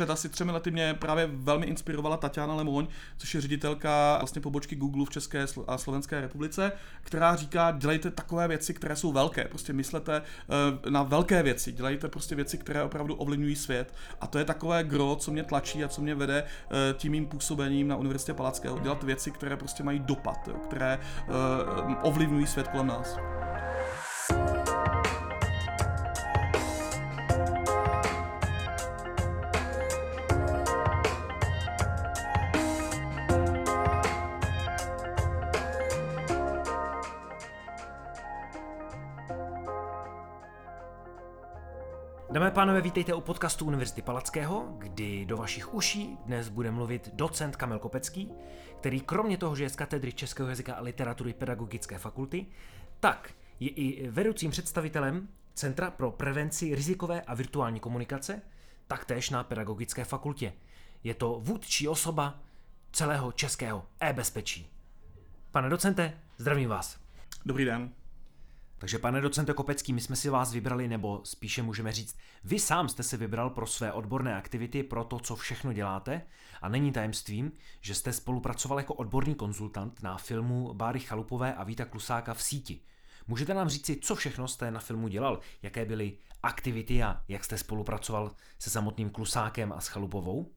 před asi třemi lety mě právě velmi inspirovala Tatiana Lemoň, což je ředitelka vlastně pobočky Google v České a Slovenské republice, která říká, dělejte takové věci, které jsou velké, prostě myslete uh, na velké věci, dělejte prostě věci, které opravdu ovlivňují svět. A to je takové gro, co mě tlačí a co mě vede uh, tím mým působením na Univerzitě Palackého. Dělat věci, které prostě mají dopad, které uh, ovlivňují svět kolem nás. Dámy a pánové, vítejte u podcastu Univerzity Palackého, kdy do vašich uší dnes bude mluvit docent Kamil Kopecký, který kromě toho, že je z katedry Českého jazyka a literatury Pedagogické fakulty, tak je i vedoucím představitelem Centra pro prevenci rizikové a virtuální komunikace, taktéž na Pedagogické fakultě. Je to vůdčí osoba celého českého e-bezpečí. Pane docente, zdravím vás. Dobrý den. Takže pane docente Kopecký, my jsme si vás vybrali, nebo spíše můžeme říct, vy sám jste si vybral pro své odborné aktivity, pro to, co všechno děláte a není tajemstvím, že jste spolupracoval jako odborný konzultant na filmu Báry Chalupové a Víta Klusáka v síti. Můžete nám říci, co všechno jste na filmu dělal, jaké byly aktivity a jak jste spolupracoval se samotným Klusákem a s Chalupovou?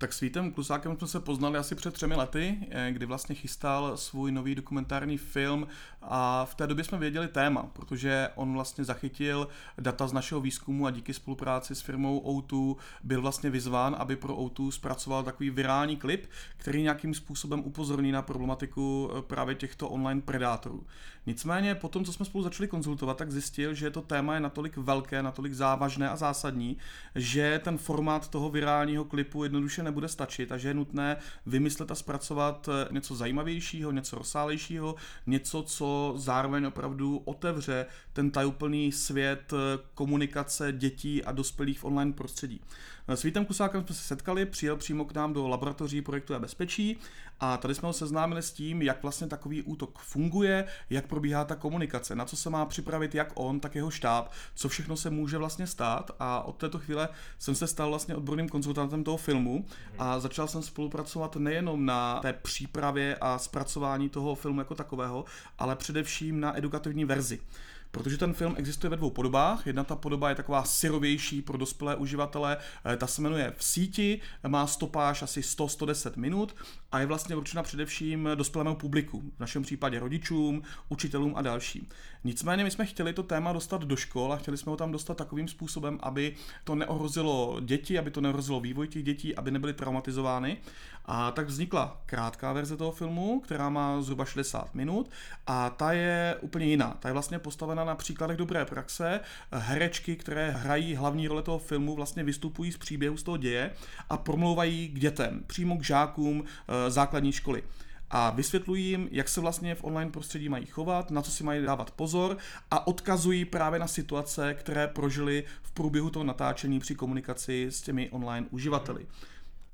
Tak s Vítem Klusákem jsme se poznali asi před třemi lety, eh, kdy vlastně chystal svůj nový dokumentární film a v té době jsme věděli téma, protože on vlastně zachytil data z našeho výzkumu a díky spolupráci s firmou O2 byl vlastně vyzván, aby pro O2 zpracoval takový virální klip, který nějakým způsobem upozorní na problematiku eh, právě těchto online predátorů. Nicméně po tom, co jsme spolu začali konzultovat, tak zjistil, že to téma je natolik velké, natolik závažné a zásadní, že ten formát toho virálního klipu jednoduše nebude stačit a že je nutné vymyslet a zpracovat eh, něco zajímavějšího, něco rozsálejšího, něco, co zároveň opravdu otevře ten tajuplný svět eh, komunikace dětí a dospělých v online prostředí. S Vítem Kusákem jsme se setkali, přijel přímo k nám do laboratoří projektu a bezpečí a tady jsme ho seznámili s tím, jak vlastně takový útok funguje, jak probíhá ta komunikace, na co se má připravit jak on, tak jeho štáb, co všechno se může vlastně stát. A od této chvíle jsem se stal vlastně odborným konzultantem toho filmu a začal jsem spolupracovat nejenom na té přípravě a zpracování toho filmu jako takového, ale především na edukativní verzi protože ten film existuje ve dvou podobách. Jedna ta podoba je taková syrovější pro dospělé uživatele, eh, ta se jmenuje V síti, má stopáž asi 100-110 minut a je vlastně určena především dospělému publiku, v našem případě rodičům, učitelům a dalším. Nicméně my jsme chtěli to téma dostat do škol a chtěli jsme ho tam dostat takovým způsobem, aby to neohrozilo děti, aby to neohrozilo vývoj těch dětí, aby nebyly traumatizovány. A tak vznikla krátká verze toho filmu, která má zhruba 60 minut a ta je úplně jiná. Ta je vlastně postavena na příkladech dobré praxe. Herečky, které hrají hlavní role toho filmu, vlastně vystupují z příběhu z toho děje a promlouvají k dětem, přímo k žákům eh, základní školy a vysvětlují jim, jak se vlastně v online prostředí mají chovat, na co si mají dávat pozor a odkazují právě na situace, které prožili v průběhu toho natáčení při komunikaci s těmi online uživateli.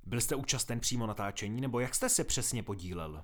Byl jste účasten přímo natáčení, nebo jak jste se přesně podílel?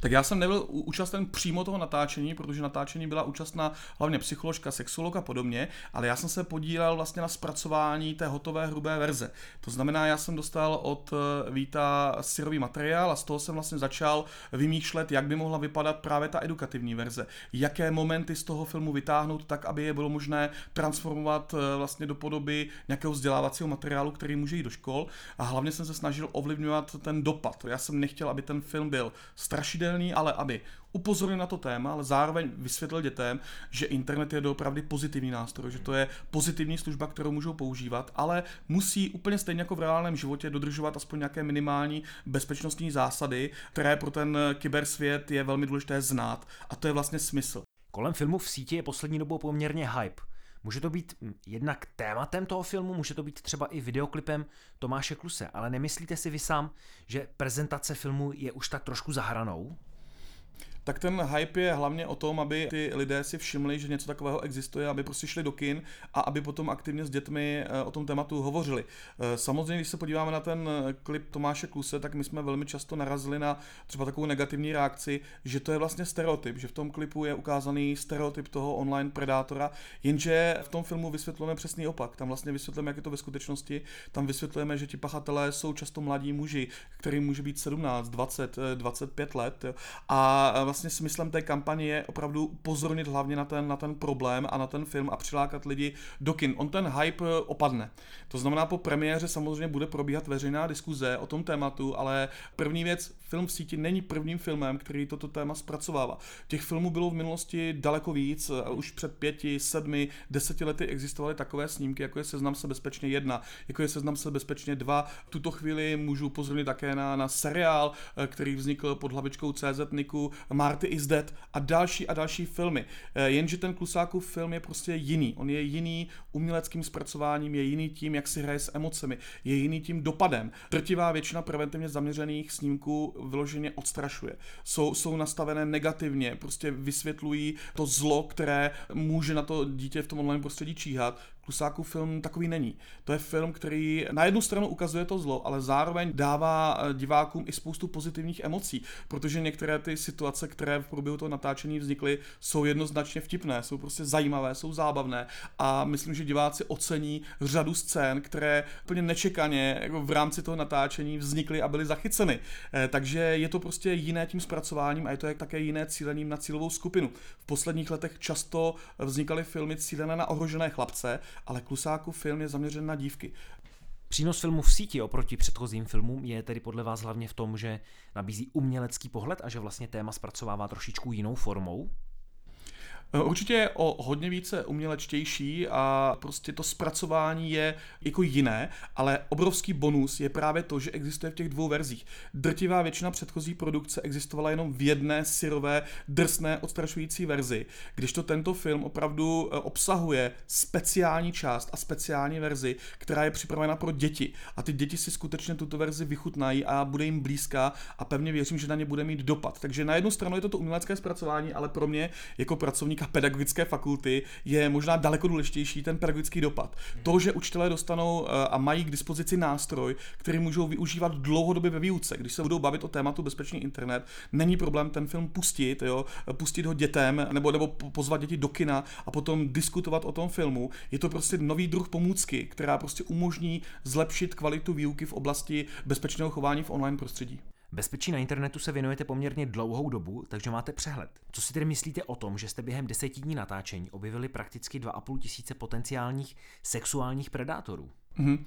Tak já jsem nebyl účasten přímo toho natáčení, protože natáčení byla účastná hlavně psycholožka, sexolog a podobně, ale já jsem se podílel vlastně na zpracování té hotové hrubé verze. To znamená, já jsem dostal od eh, Víta syrový materiál a z toho jsem vlastně začal vymýšlet, jak by mohla vypadat právě ta edukativní verze. Jaké momenty z toho filmu vytáhnout tak, aby je bylo možné transformovat eh, vlastně do podoby nějakého vzdělávacího materiálu, který může jít do škol. A hlavně jsem se snažil ovlivňovat ten dopad. Já jsem nechtěl, aby ten film byl strašný strašidelný, ale aby upozornil na to téma, ale zároveň vysvětlil dětem, že internet je doopravdy pozitivní nástroj, že to je pozitivní služba, kterou můžou používat, ale musí úplně stejně jako v reálném životě dodržovat aspoň nějaké minimální bezpečnostní zásady, které pro ten kybersvět je velmi důležité znát. A to je vlastně smysl. Kolem filmu v síti je poslední dobou poměrně hype. Může to být hm, jednak tématem toho filmu, může to být třeba i videoklipem Tomáše Kluse, ale nemyslíte si vy sám, že prezentace filmu je už tak trošku zahranou? Tak ten hype je hlavně o tom, aby ty lidé si všimli, že něco takového existuje, aby prostě šli do kin a aby potom aktivně s dětmi eh, o tom tématu hovořili. Eh, samozřejmě, když se podíváme na ten eh, klip Tomáše Kluse, tak my jsme velmi často narazili na třeba takovou negativní reakci, že to je vlastně stereotyp, že v tom klipu je ukázaný stereotyp toho online predátora, jenže v tom filmu vysvětlujeme přesný opak. Tam vlastně vysvětlujeme, jak je to ve skutečnosti. Tam vysvětlujeme, že ti pachatelé jsou často mladí muži, kterým může být 17, 20, 25 let. A vlastně smyslem té kampaně je opravdu upozornit hlavně na ten, na ten problém a na ten film a přilákat lidi do kin. On ten hype opadne. To znamená, po premiéře samozřejmě bude probíhat veřejná diskuze o tom tématu, ale první věc, film v síti není prvním filmem, který toto téma zpracovává. Těch filmů bylo v minulosti daleko víc, už před pěti, sedmi, deseti lety existovaly takové snímky, jako je Seznam se bezpečně jedna, jako je Seznam se bezpečně dva. V tuto chvíli můžu upozornit také na, na seriál, který vznikl pod hlavičkou CZ Niku, Marty is Dead a další a další filmy. Jenže ten Klusákův film je prostě jiný. On je jiný uměleckým zpracováním, je jiný tím, jak si hraje s emocemi, je jiný tím dopadem. Drtivá většina preventivně zaměřených snímků vyloženě odstrašuje. Jsou, jsou nastavené negativně, prostě vysvětlují to zlo, které může na to dítě v tom online prostředí číhat, Klusákův film takový není. To je film, který na jednu stranu ukazuje to zlo, ale zároveň dává eh, divákům i spoustu pozitivních emocí, protože některé ty situace, které v průběhu toho natáčení vznikly, jsou jednoznačně vtipné, jsou prostě zajímavé, jsou zábavné a myslím, že diváci ocení řadu scén, které úplně nečekaně jako v rámci toho natáčení vznikly a byly zachyceny. Eh, takže je to prostě jiné tím zpracováním a je to také jiné cílením na cílovou skupinu. V posledních letech často vznikaly filmy cílené na ohrožené chlapce ale Klusákův film je zaměřen na dívky. Přínos filmu v síti oproti předchozím filmům je tedy podle vás hlavně v tom, že nabízí umělecký pohled a že vlastně téma zpracovává trošičku jinou formou? Eh, určitě je o hodně více umělečtější a prostě to zpracování je jako jiné, ale obrovský bonus je právě to, že existuje v těch dvou verzích. Drtivá většina předchozí produkce existovala jenom v jedné syrové, drsné, odstrašující verzi, když to tento film opravdu eh, obsahuje speciální část a speciální verzi, která je připravena pro děti. A ty děti si skutečně tuto verzi vychutnají a bude jim blízká a pevně věřím, že na ně bude mít dopad. Takže na jednu stranu je to to umělecké zpracování, ale pro mě jako pracovník pracovníka pedagogické fakulty je možná daleko důležitější ten pedagogický dopad. To, že učitelé dostanou eh, a mají k dispozici nástroj, který můžou využívat dlouhodobě ve výuce. Když se budou bavit o tématu bezpečný internet, není problém ten film pustit, jo, pustit ho dětem nebo, nebo pozvat děti do kina a potom diskutovat o tom filmu. Je to prostě nový druh pomůcky, která prostě umožní zlepšit kvalitu výuky v oblasti bezpečného chování v online prostředí. Bezpečí na internetu se věnujete poměrně dlouhou dobu, takže máte přehled. Co si tedy myslíte o tom, že jste během deseti dní natáčení objevili prakticky 2,5 tisíce potenciálních sexuálních predátorů? Mm-hmm.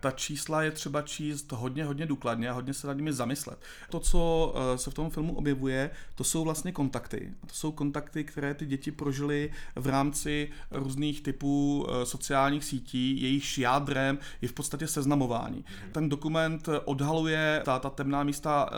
Ta čísla je třeba číst hodně, hodně důkladně a hodně se nad nimi zamyslet. To, co eh, se v tom filmu objevuje, to jsou vlastně kontakty. To jsou kontakty, které ty děti prožily v rámci různých typů eh, sociálních sítí, jejichž jádrem je v podstatě seznamování. Mm-hmm. Ten dokument odhaluje ta, ta temná místa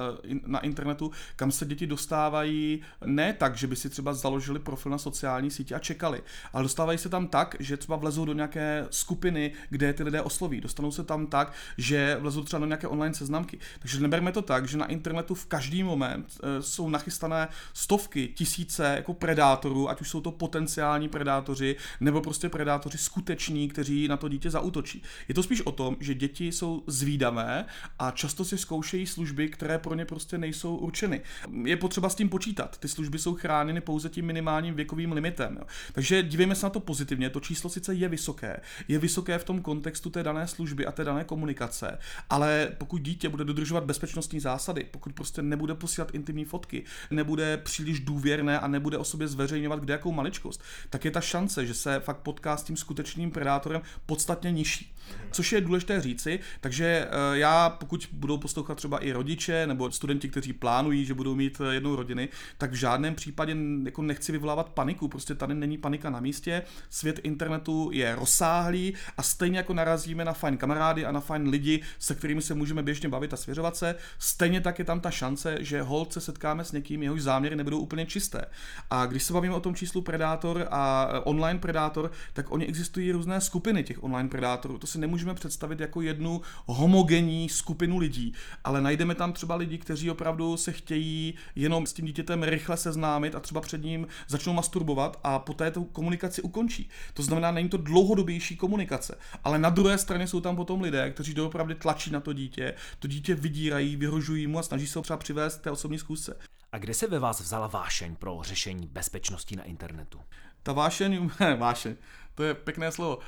na internetu, kam se děti dostávají ne tak, že by si třeba založili profil na sociální síti a čekali, ale dostávají se tam tak, že třeba vlezou do nějaké skupiny, kde ty lidé osloví. Dostanou se tam tak, že vlezou třeba do nějaké online seznamky. Takže neberme to tak, že na internetu v každý moment e, jsou nachystané stovky, tisíce jako predátorů, ať už jsou to potenciální predátoři, nebo prostě predátoři skuteční, kteří na to dítě zautočí. Je to spíš o tom, že děti jsou zvídavé a často si zkoušejí služby, které pro ně prostě nejsou určeny. Je potřeba s tím počítat. Ty služby jsou chráněny pouze tím minimálním věkovým limitem. Jo. Takže dívejme se na to pozitivně. To číslo sice je vysoké. Je vysoké v tom kontextu té dané služby a té dané komunikace, ale pokud dítě bude dodržovat bezpečnostní zásady, pokud prostě nebude posílat intimní fotky, nebude příliš důvěrné a nebude o sobě zveřejňovat kde jakou maličkost, tak je ta šance, že se fakt potká s tím skutečným predátorem podstatně nižší. Což je důležité říci, takže eh, já, pokud budou poslouchat třeba i rodiče nebo studenti, kteří plánují, že budou mít eh, jednou rodiny, tak v žádném případě jako nechci vyvolávat paniku, prostě tady není panika na místě, svět internetu je rozsáhlý a stejně jako narazí narazíme na fajn kamarády a na fajn lidi, se kterými se můžeme běžně bavit a svěřovat se. Stejně tak je tam ta šance, že hold se setkáme s někým, jehož záměry nebudou úplně čisté. A když se bavíme o tom číslu Predátor a online Predátor, tak oni existují různé skupiny těch online predátorů. To si nemůžeme představit jako jednu homogenní skupinu lidí, ale najdeme tam třeba lidi, kteří opravdu se chtějí jenom s tím dítětem rychle seznámit a třeba před ním začnou masturbovat a poté tu komunikaci ukončí. To znamená, není to dlouhodobější komunikace, ale na druhé straně jsou tam potom lidé, kteří doopravdy tlačí na to dítě, to dítě vydírají, vyhrožují mu a snaží se ho třeba přivést k té osobní zkusce. A kde se ve vás vzala vášeň pro řešení bezpečnosti na internetu? Ta vášeň, vášeň, to je pěkné slovo.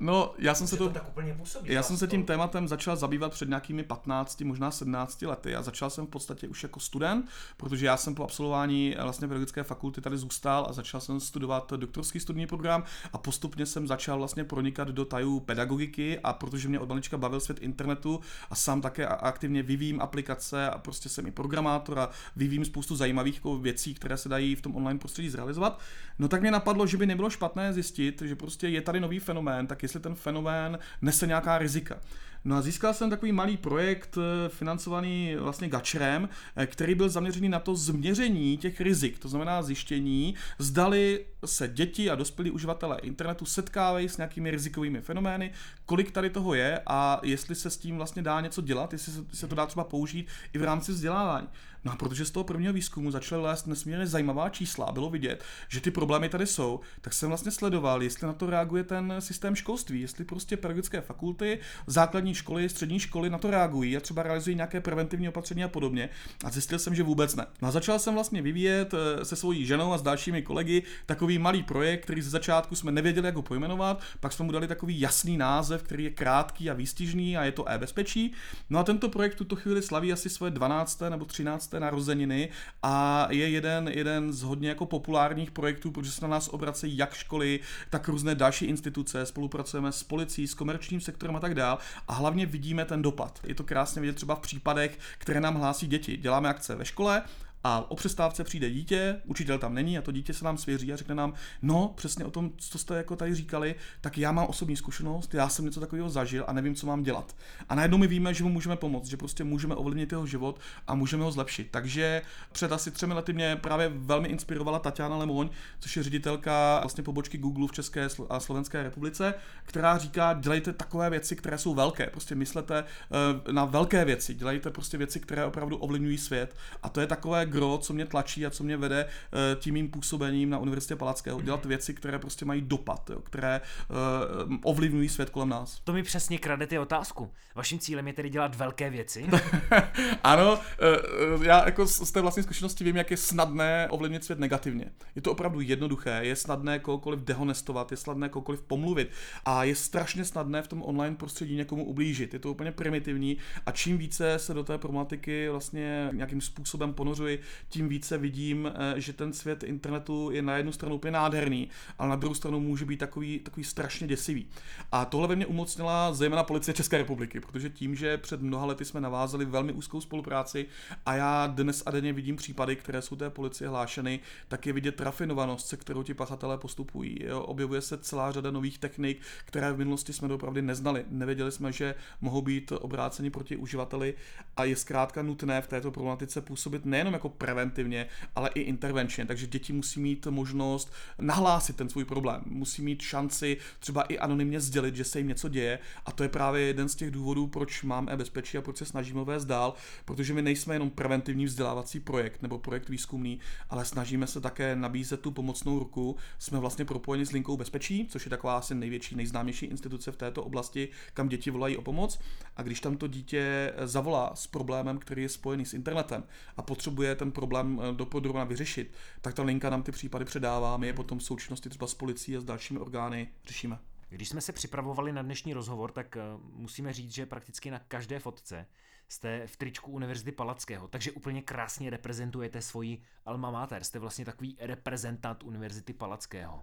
No, já jsem se to, to tak úplně působí, já jsem se tím tématem začal zabývat před nějakými 15, možná 17 lety a začal jsem v podstatě už jako student, protože já jsem po absolvování eh, vlastně pedagogické fakulty tady zůstal a začal jsem studovat doktorský studijní program a postupně jsem začal vlastně pronikat do tajů pedagogiky a protože mě od malička bavil svět internetu a sám také aktivně vyvím aplikace a prostě jsem i programátor a vyvím spoustu zajímavých jako věcí, které se dají v tom online prostředí zrealizovat, no tak mě napadlo, že by nebylo špatné zjistit, že prostě je tady nový fenomén, tak jestli ten fenomén nese nějaká rizika. No a získal jsem takový malý projekt eh, financovaný vlastně Gačrem, eh, který byl zaměřený na to změření těch rizik, to znamená zjištění, zdali se děti a dospělí uživatelé internetu setkávají s nějakými rizikovými fenomény, kolik tady toho je a jestli se s tím vlastně dá něco dělat, jestli se to dá třeba použít i v rámci vzdělávání. No a protože z toho prvního výzkumu začaly lézt nesmírně zajímavá čísla bylo vidět, že ty problémy tady jsou, tak jsem vlastně sledoval, jestli na to reaguje ten systém školství, jestli prostě pedagogické fakulty, základní školy, střední školy na to reagují a třeba realizují nějaké preventivní opatření a podobně. A zjistil jsem, že vůbec ne. No a začal jsem vlastně vyvíjet eh, se svojí ženou a s dalšími kolegy takový malý projekt, který ze začátku jsme nevěděli, jak ho pojmenovat, pak jsme mu dali takový jasný název, který je krátký a výstižný a je to e-bezpečí. No a tento projekt tuto chvíli slaví asi svoje 12. nebo 13 narozeniny a je jeden, jeden z hodně jako populárních projektů, protože se na nás obracejí jak školy, tak různé další instituce, spolupracujeme s policií, s komerčním sektorem a tak dál a hlavně vidíme ten dopad. Je to krásně vidět třeba v případech, které nám hlásí děti. Děláme akce ve škole, a o přestávce přijde dítě, učitel tam není a to dítě se nám svěří a řekne nám, no přesně o tom, co jste jako tady říkali, tak já mám osobní zkušenost, já jsem něco takového zažil a nevím, co mám dělat. A najednou my víme, že mu můžeme pomoct, že prostě můžeme ovlivnit jeho život a můžeme ho zlepšit. Takže před asi třemi lety mě právě velmi inspirovala Tatiana Lemoň, což je ředitelka vlastně pobočky Google v České a Slovenské republice, která říká, dělejte takové věci, které jsou velké. Prostě myslete eh, na velké věci, dělejte prostě věci, které opravdu ovlivňují svět. A to je takové gro, co mě tlačí a co mě vede eh, tím mým působením na Univerzitě Palackého. Dělat věci, které prostě mají dopad, jo, které uh, ovlivňují svět kolem nás. To mi přesně krade ty otázku. Vaším cílem je tedy dělat velké věci? ano, uh, já jako z té vlastní zkušenosti vím, jak je snadné ovlivnit svět negativně. Je to opravdu jednoduché, je snadné kohokoliv dehonestovat, je snadné kohokoliv pomluvit a je strašně snadné v tom online prostředí někomu ublížit. Je to úplně primitivní a čím více se do té problematiky vlastně nějakým způsobem ponořuji, tím více vidím, eh, že ten svět internetu je na jednu stranu úplně nádherný, ale na druhou stranu může být takový, takový strašně děsivý. A tohle ve mně umocnila zejména policie České republiky, protože tím, že před mnoha lety jsme navázali velmi úzkou spolupráci a já dnes a denně vidím případy, které jsou té policie hlášeny, tak je vidět rafinovanost, se kterou ti pachatelé postupují. Objevuje se celá řada nových technik, které v minulosti jsme opravdu neznali. Nevěděli jsme, že mohou být obráceni proti uživateli a je zkrátka nutné v této problematice působit nejenom jako preventivně, ale i intervenčně. Takže děti musí mít možnost nahlásit ten svůj problém. Musí mít šanci třeba i anonymně sdělit, že se jim něco děje. A to je právě jeden z těch důvodů, proč mám e-bezpečí a proč se snažíme vést dál, protože my nejsme jenom preventivní vzdělávací projekt nebo projekt výzkumný, ale snažíme se také nabízet tu pomocnou ruku. Jsme vlastně propojeni s linkou bezpečí, což je taková asi největší, nejznámější instituce v této oblasti, kam děti volají o pomoc. A když tam to dítě zavolá s problémem, který je spojený s internetem a potřebuje ten problém eh, dopodrobna vyřešit, tak ta linka nám ty případy předává, my je potom v součinnosti třeba s policií a s dalšími orgány řešíme. Když jsme se připravovali na dnešní rozhovor, tak eh, musíme říct, že prakticky na každé fotce jste v tričku Univerzity Palackého, takže úplně krásně reprezentujete svoji alma mater. Jste vlastně takový reprezentant Univerzity Palackého.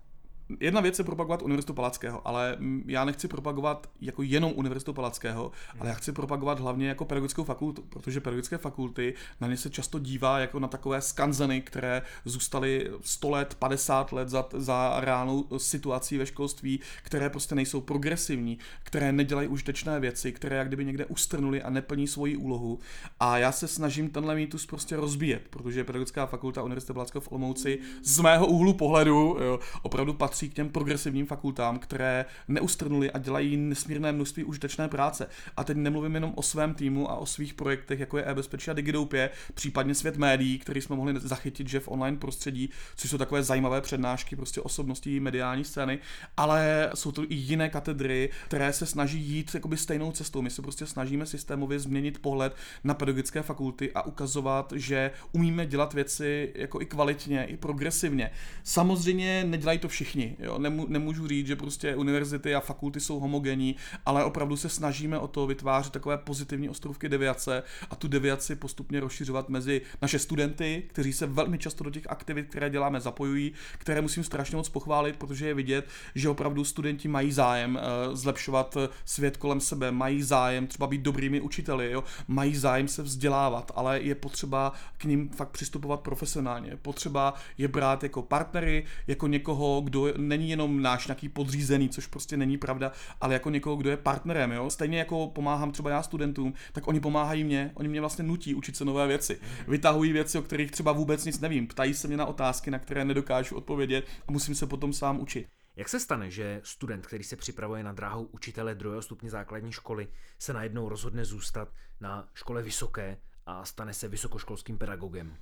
Jedna věc je propagovat Univerzitu Palackého, ale já nechci propagovat jako jenom Univerzitu Palackého, ale já chci propagovat hlavně jako pedagogickou fakultu, protože pedagogické fakulty na ně se často dívá jako na takové skanzeny, které zůstaly 100 let, 50 let za, za reálnou situací ve školství, které prostě nejsou progresivní, které nedělají užitečné věci, které jak kdyby někde ustrnuli a neplní svoji úlohu. A já se snažím tenhle mýtus prostě rozbíjet, protože pedagogická fakulta Univerzity Palackého v Olomouci z mého úhlu pohledu jo, opravdu patří patří k těm progresivním fakultám, které neustrnuly a dělají nesmírné množství užitečné práce. A teď nemluvím jenom o svém týmu a o svých projektech, jako je e-bezpečí a Digidoupě, případně svět médií, který jsme mohli zachytit, že v online prostředí, což jsou takové zajímavé přednášky prostě osobností mediální scény, ale jsou to i jiné katedry, které se snaží jít jakoby stejnou cestou. My se prostě snažíme systémově změnit pohled na pedagogické fakulty a ukazovat, že umíme dělat věci jako i kvalitně, i progresivně. Samozřejmě nedělají to všichni. Jo? Nemů, nemůžu říct, že prostě univerzity a fakulty jsou homogenní, ale opravdu se snažíme o to vytvářet takové pozitivní ostrovky deviace a tu deviaci postupně rozšiřovat mezi naše studenty, kteří se velmi často do těch aktivit, které děláme, zapojují, které musím strašně moc pochválit, protože je vidět, že opravdu studenti mají zájem uh, zlepšovat svět kolem sebe, mají zájem třeba být dobrými učiteli, jo? mají zájem se vzdělávat, ale je potřeba k ním fakt přistupovat profesionálně. Potřeba je brát jako partnery, jako někoho, kdo není jenom náš nějaký podřízený, což prostě není pravda, ale jako někoho, kdo je partnerem, jo. Stejně jako pomáhám třeba já studentům, tak oni pomáhají mě, oni mě vlastně nutí učit se nové věci. Vytahují věci, o kterých třeba vůbec nic nevím, ptají se mě na otázky, na které nedokážu odpovědět a musím se potom sám učit. Jak se stane, že student, který se připravuje na dráhu učitele druhého stupně základní školy, se najednou rozhodne zůstat na škole vysoké a stane se vysokoškolským pedagogem?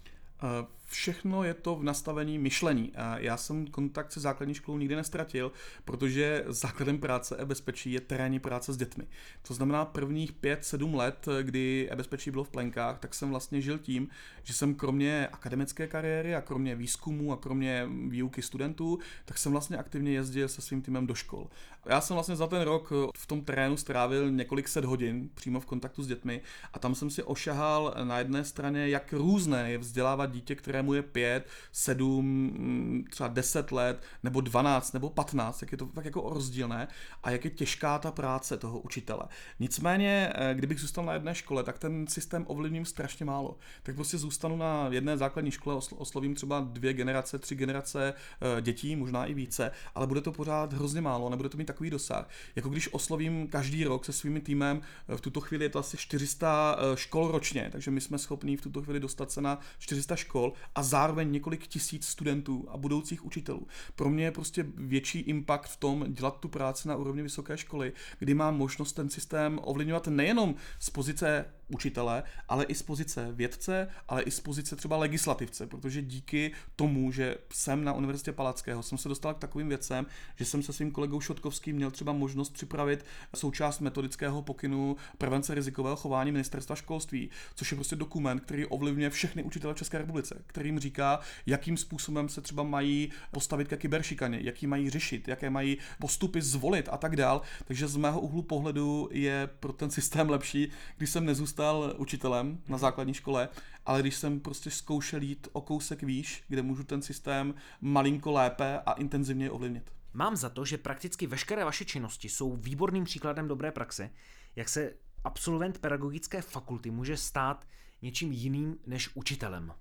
Všechno je to v nastavení myšlení. Já jsem kontakt se základní školou nikdy nestratil, protože základem práce e-bezpečí je terénní práce s dětmi. To znamená prvních 5-7 let, kdy e-bezpečí bylo v plenkách, tak jsem vlastně žil tím, že jsem kromě akademické kariéry a kromě výzkumu a kromě výuky studentů, tak jsem vlastně aktivně jezdil se svým týmem do škol. Já jsem vlastně za ten rok v tom terénu strávil několik set hodin přímo v kontaktu s dětmi a tam jsem si ošahal na jedné straně, jak různé je vzdělávat dítě, kterému je 5, 7, třeba 10 let, nebo 12, nebo 15, jak je to tak jako rozdílné a jak je těžká ta práce toho učitele. Nicméně, eh, kdybych zůstal na jedné škole, tak ten systém ovlivním strašně málo. Tak prostě zůstanu na jedné základní škole, oslovím třeba dvě generace, tři generace eh, dětí, možná i více, ale bude to pořád hrozně málo, nebude to mít takový dosah. Jako když oslovím každý rok se svými týmem, eh, v tuto chvíli je to asi 400 škol ročně, takže my jsme schopni v tuto chvíli dostat se na 400 škol a zároveň několik tisíc studentů a budoucích učitelů. Pro mě je prostě větší impact v tom dělat tu práci na úrovni vysoké školy, kdy mám možnost ten systém ovlivňovat nejenom z pozice učitele, ale i z pozice vědce, ale i z pozice třeba legislativce, protože díky tomu, že jsem na Univerzitě Palackého, jsem se dostal k takovým věcem, že jsem se svým kolegou Šotkovským měl třeba možnost připravit součást metodického pokynu prevence rizikového chování ministerstva školství, což je prostě dokument, který ovlivňuje všechny učitele v České republice, kterým říká, jakým způsobem se třeba mají postavit ke kyberšikaně, jaký mají řešit, jaké mají postupy zvolit a tak dál. Takže z mého úhlu pohledu je pro ten systém lepší, když jsem nezůstal stal učitelem na základní škole, ale když jsem prostě zkoušel jít o kousek výš, kde můžu ten systém malinko lépe a intenzivně ovlivnit. Mám za to, že prakticky veškeré vaše činnosti jsou výborným příkladem dobré praxe, jak se absolvent pedagogické fakulty může stát něčím jiným než učitelem.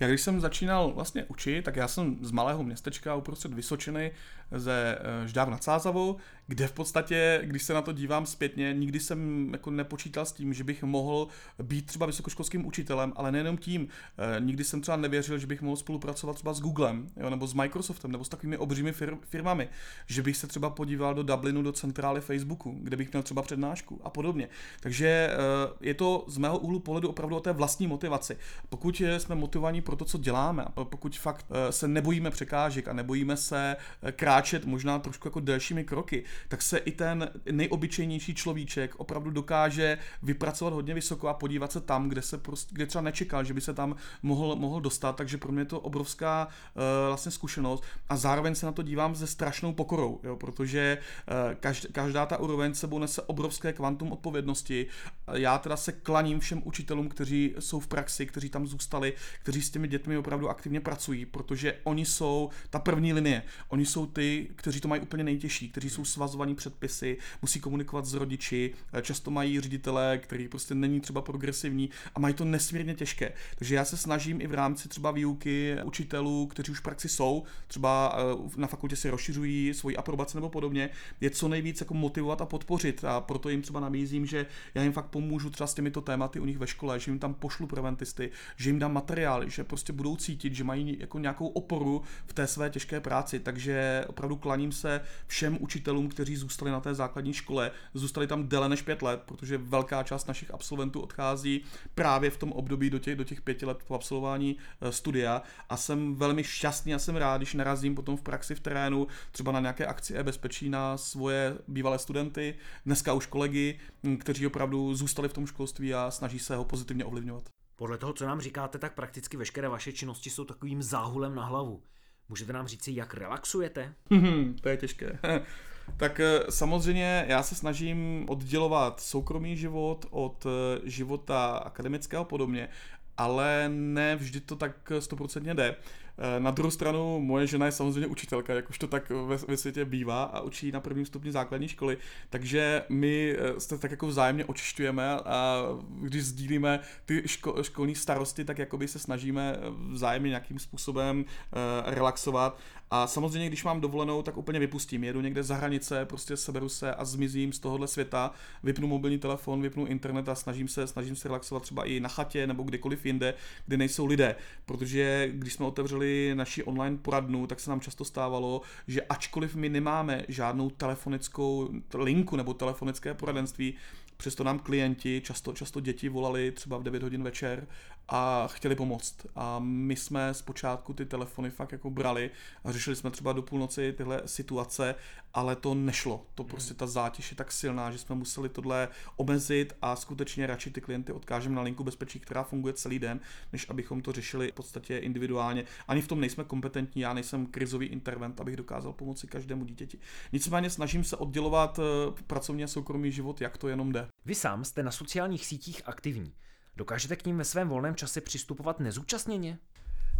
Já když jsem začínal vlastně učit, tak já jsem z malého městečka uprostřed Vysočiny ze eh, Ždáv nad Sázavou, kde v podstatě, když se na to dívám zpětně, nikdy jsem jako nepočítal s tím, že bych mohl být třeba vysokoškolským učitelem, ale nejenom tím. Eh, nikdy jsem třeba nevěřil, že bych mohl spolupracovat třeba s Googlem, jo, nebo s Microsoftem, nebo s takovými obřími fir- firmami, že bych se třeba podíval do Dublinu, do centrály Facebooku, kde bych měl třeba přednášku a podobně. Takže eh, je to z mého úhlu pohledu opravdu o té vlastní motivaci. Pokud jsme motivovaní pro to, co děláme, pokud fakt se nebojíme překážek a nebojíme se kráčet kráčet možná trošku jako delšími kroky, tak se i ten nejobyčejnější človíček opravdu dokáže vypracovat hodně vysoko a podívat se tam, kde se prostě, kde třeba nečekal, že by se tam mohl, mohl dostat, takže pro mě je to obrovská uh, vlastně zkušenost a zároveň se na to dívám se strašnou pokorou, jo, protože uh, každá, každá ta úroveň sebou nese obrovské kvantum odpovědnosti. Já teda se klaním všem učitelům, kteří jsou v praxi, kteří tam zůstali, kteří s těmi dětmi opravdu aktivně pracují, protože oni jsou ta první linie. Oni jsou ty, kteří to mají úplně nejtěžší, kteří jsou svazovaní předpisy, musí komunikovat s rodiči, často mají ředitele, který prostě není třeba progresivní a mají to nesmírně těžké. Takže já se snažím i v rámci třeba výuky učitelů, kteří už v praxi jsou, třeba eh, na fakultě si rozšiřují svoji aprobaci nebo podobně, je co nejvíc jako motivovat a podpořit a proto jim třeba nabízím, že já jim fakt pomůžu třeba s těmito tématy u nich ve škole, že jim tam pošlu preventisty, že jim dám materiály, že prostě budou cítit, že mají jako nějakou oporu v té své těžké práci. Takže opravdu klaním se všem učitelům, kteří zůstali na té základní škole, zůstali tam déle než pět let, protože velká část našich absolventů odchází právě v tom období do těch, do těch pěti let po absolvování eh, studia a jsem velmi šťastný a jsem rád, když narazím potom v praxi v terénu, třeba na nějaké akci e-bezpečí na svoje bývalé studenty, dneska už kolegy, hm, kteří opravdu zůstali v tom školství a snaží se ho pozitivně ovlivňovat. Podle toho, co nám říkáte, tak prakticky veškeré vaše činnosti jsou takovým záhulem na hlavu. Můžete nám říci, jak relaxujete? to je těžké. tak eh, samozřejmě já se snažím oddělovat soukromý život od eh, života akademického podobně, ale ne vždy to tak stoprocentně jde. Eh, na druhou stranu, moje žena je samozřejmě učitelka, jak už to tak ve, ve světě bývá a učí na prvním stupni základní školy, takže my se tak jako vzájemně očišťujeme a když sdílíme ty ško, školní starosti, tak jakoby se snažíme vzájemně nějakým způsobem relaxovat a samozřejmě, když mám dovolenou, tak úplně vypustím. Jedu někde za hranice, prostě seberu se a zmizím z tohohle světa, vypnu mobilní telefon, vypnu internet a snažím se, snažím se relaxovat třeba i na chatě nebo kdekoliv jinde, kde nejsou lidé. Protože když jsme otevřeli naši online poradnu, tak se nám často stávalo, že ačkoliv my nemáme žádnou telefonickou linku nebo telefonické poradenství, Přesto nám klienti, často, často děti volali třeba v 9 hodin večer a chtěli pomoct. A my jsme zpočátku ty telefony fakt jako brali a řešili jsme třeba do půlnoci tyhle situace, ale to nešlo. To hmm. prostě ta zátěž je tak silná, že jsme museli tohle omezit a skutečně radši ty klienty odkážeme na linku bezpečí, která funguje celý den, než abychom to řešili v podstatě individuálně. Ani v tom nejsme kompetentní, já nejsem krizový intervent, abych dokázal pomoci každému dítěti. Nicméně snažím se oddělovat eh, pracovní a soukromý život, jak to jenom jde. Vy sám jste na sociálních sítích aktivní. Dokážete k ním ve svém volném čase přistupovat nezúčastněně?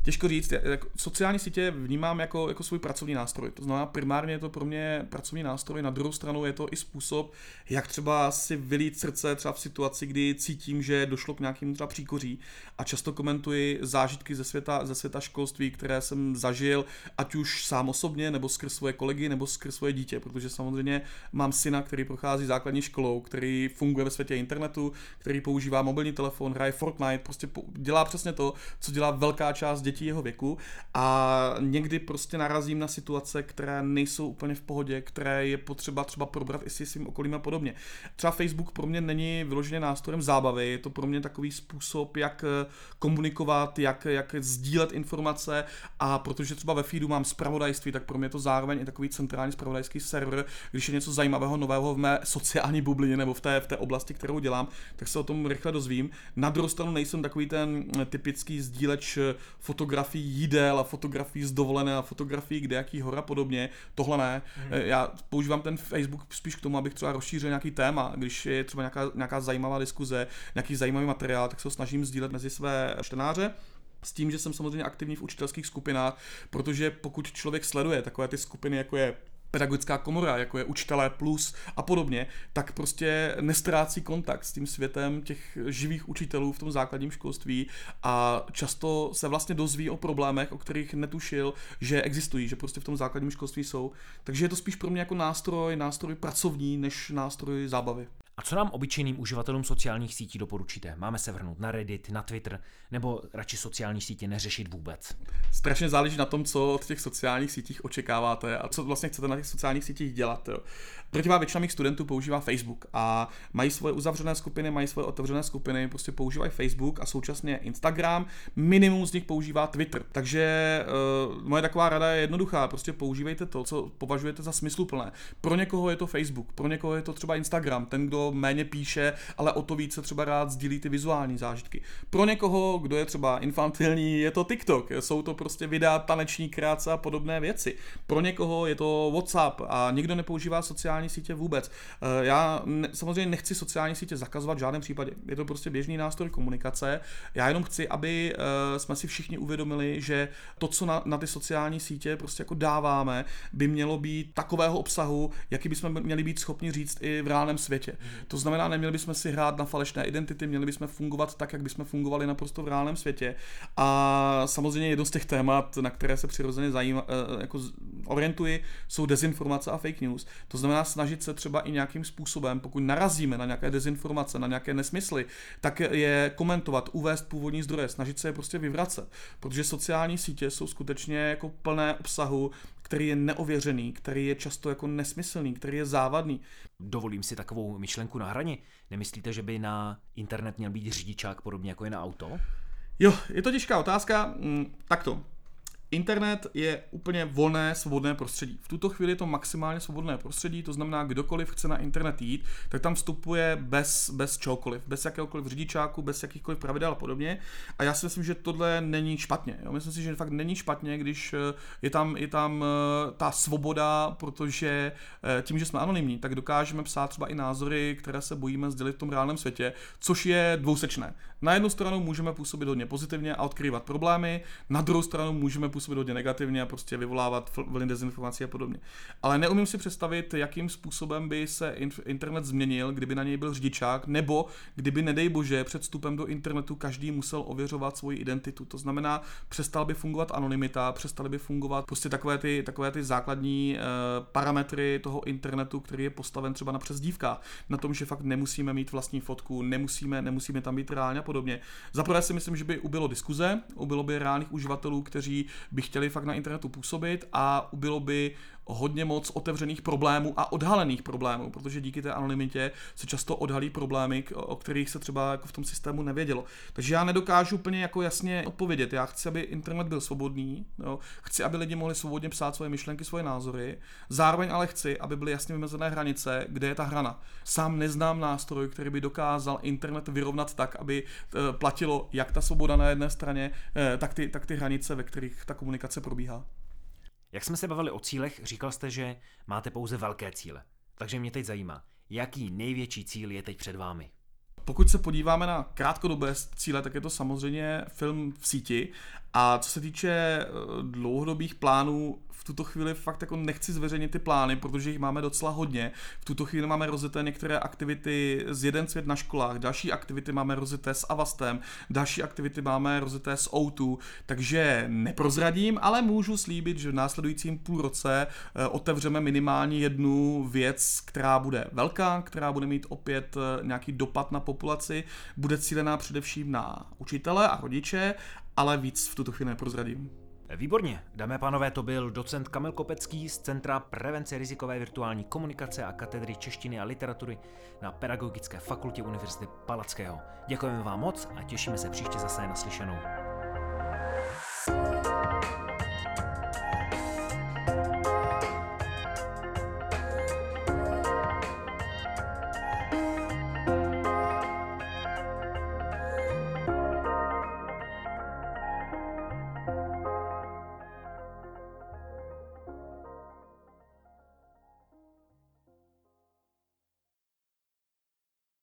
Těžko říct, jako sociální sítě vnímám jako, jako svůj pracovní nástroj. To znamená, primárně je to pro mě pracovní nástroj, na druhou stranu je to i způsob, jak třeba si vylít srdce třeba v situaci, kdy cítím, že došlo k nějakému třeba příkoří. A často komentuji zážitky ze světa, ze světa školství, které jsem zažil, ať už sám osobně, nebo skrz svoje kolegy, nebo skrz svoje dítě, protože samozřejmě mám syna, který prochází základní školou, který funguje ve světě internetu, který používá mobilní telefon, hraje Fortnite, prostě dělá přesně to, co dělá velká část dětí dětí jeho věku a někdy prostě narazím na situace, které nejsou úplně v pohodě, které je potřeba třeba probrat i si svým okolím a podobně. Třeba Facebook pro mě není vyloženě nástrojem zábavy, je to pro mě takový způsob, jak eh, komunikovat, jak, jak sdílet informace a protože třeba ve feedu mám zpravodajství, tak pro mě je to zároveň i takový centrální zpravodajský server, když je něco zajímavého nového v mé sociální bublině nebo v té, v té oblasti, kterou dělám, tak se o tom rychle dozvím. Na druhou stranu nejsem takový ten typický sdíleč fotografií fotografií jídel a fotografií z dovolené a fotografií kde jaký hora podobně. Tohle ne. Mm. Já používám ten Facebook spíš k tomu, abych třeba rozšířil nějaký téma. Když je třeba nějaká, nějaká zajímavá diskuze, nějaký zajímavý materiál, tak se ho snažím sdílet mezi své čtenáře. S tím, že jsem samozřejmě aktivní v učitelských skupinách, protože pokud člověk sleduje takové ty skupiny, jako je pedagogická komora, jako je učitelé plus a podobně, tak prostě nestrácí kontakt s tím světem těch živých učitelů v tom základním školství a často se vlastně dozví o problémech, o kterých netušil, že existují, že prostě v tom základním školství jsou. Takže je to spíš pro mě jako nástroj, nástroj pracovní, než nástroj zábavy. A co nám obyčejným uživatelům sociálních sítí doporučíte? Máme se vrhnout na Reddit, na Twitter, nebo radši sociální sítě neřešit vůbec? Strašně záleží na tom, co od těch sociálních sítích očekáváte a co vlastně chcete na těch sociálních sítích dělat. Jo. Drtivá většina mých studentů používá Facebook a mají svoje uzavřené skupiny, mají svoje otevřené skupiny, prostě používají Facebook a současně Instagram. Minimum z nich používá Twitter. Takže uh, moje taková rada je jednoduchá, prostě používejte to, co považujete za smysluplné. Pro někoho je to Facebook, pro někoho je to třeba Instagram. Ten, kdo méně píše, ale o to více třeba rád sdílí ty vizuální zážitky. Pro někoho, kdo je třeba infantilní, je to TikTok, jsou to prostě videa taneční krátce a podobné věci. Pro někoho je to WhatsApp a nikdo nepoužívá sociální sítě vůbec. Eh, já ne, samozřejmě nechci sociální sítě zakazovat v žádném případě. Je to prostě běžný nástroj komunikace. Já jenom chci, aby uh, jsme si všichni uvědomili, že to, co na, na ty sociální sítě prostě jako dáváme, by mělo být takového obsahu, jaký bychom měli být schopni říct i v reálném světě. Mm. To znamená, neměli bychom si hrát na falešné identity, měli bychom fungovat tak, jak bychom fungovali naprosto v reálném světě. A samozřejmě jedno z těch témat, na které se přirozeně zajímá, uh, jako orientuji, jsou dezinformace a fake news. To znamená snažit se třeba i nějakým způsobem, pokud narazíme na nějaké dezinformace, na nějaké nesmysly, tak je komentovat, uvést původní zdroje, snažit se je prostě vyvracet. Protože sociální sítě jsou skutečně jako plné obsahu, který je neověřený, který je často jako nesmyslný, který je závadný. Dovolím si takovou myšlenku na hraně. Nemyslíte, že by na internet měl být řidičák podobně jako je na auto? Jo, je to těžká otázka. Mm, takto. Internet je úplně volné, svobodné prostředí. V tuto chvíli je to maximálně svobodné prostředí, to znamená, kdokoliv chce na internet jít, tak tam vstupuje bez, bez čehokoliv, bez jakéhokoliv řidičáku, bez jakýchkoliv pravidel a podobně. A já si myslím, že tohle není špatně. Jo? Myslím si, že fakt není špatně, když eh, je tam, je tam eh, ta svoboda, protože eh, tím, že jsme anonymní, tak dokážeme psát třeba i názory, které se bojíme sdělit v tom reálném světě, což je dvousečné. Na jednu stranu můžeme působit hodně pozitivně a odkrývat problémy, na druhou stranu můžeme působit hodně negativně a prostě vyvolávat vlny dezinformací a podobně. Ale neumím si představit, jakým způsobem by se internet změnil, kdyby na něj byl řidičák, nebo kdyby, nedej bože, před vstupem do internetu každý musel ověřovat svoji identitu. To znamená, přestal by fungovat anonymita, přestaly by fungovat prostě takové ty, takové ty základní uh, parametry toho internetu, který je postaven třeba na přezdívkách, na tom, že fakt nemusíme mít vlastní fotku, nemusíme, nemusíme tam být reálně a podobně. Za prvé si myslím, že by ubylo diskuze, ubylo by reálných uživatelů, kteří by chtěli fakt na internetu působit a ubylo by hodně moc otevřených problémů a odhalených problémů, protože díky té anonymitě se často odhalí problémy, o kterých se třeba jako v tom systému nevědělo. Takže já nedokážu úplně jako jasně odpovědět. Já chci, aby internet byl svobodný, jo? chci, aby lidi mohli svobodně psát svoje myšlenky, svoje názory, zároveň ale chci, aby byly jasně vymezené hranice, kde je ta hrana. Sám neznám nástroj, který by dokázal internet vyrovnat tak, aby e, platilo jak ta svoboda na jedné straně, e, tak ty, tak ty hranice, ve kterých ta komunikace probíhá. Jak jsme se bavili o cílech, říkal jste, že máte pouze velké cíle. Takže mě teď zajímá, jaký největší cíl je teď před vámi? Pokud se podíváme na krátkodobé cíle, tak je to samozřejmě film v síti. A co se týče eh, dlouhodobých plánů, v tuto chvíli fakt jako nechci zveřejnit ty plány, protože jich máme docela hodně. V tuto chvíli máme rozjeté některé aktivity z jeden svět na školách, další aktivity máme rozjeté s Avastem, další aktivity máme rozjeté s O2, takže neprozradím, ale můžu slíbit, že v následujícím půl roce eh, otevřeme minimálně jednu věc, která bude velká, která bude mít opět eh, nějaký dopad na populaci, bude cílená především na učitele a rodiče, ale víc v tuto chvíli neprozradím. Výborně, dámy a pánové, to byl docent Kamil Kopecký z Centra prevence rizikové virtuální komunikace a katedry češtiny a literatury na Pedagogické fakultě Univerzity Palackého. Děkujeme vám moc a těšíme se příště zase naslyšenou.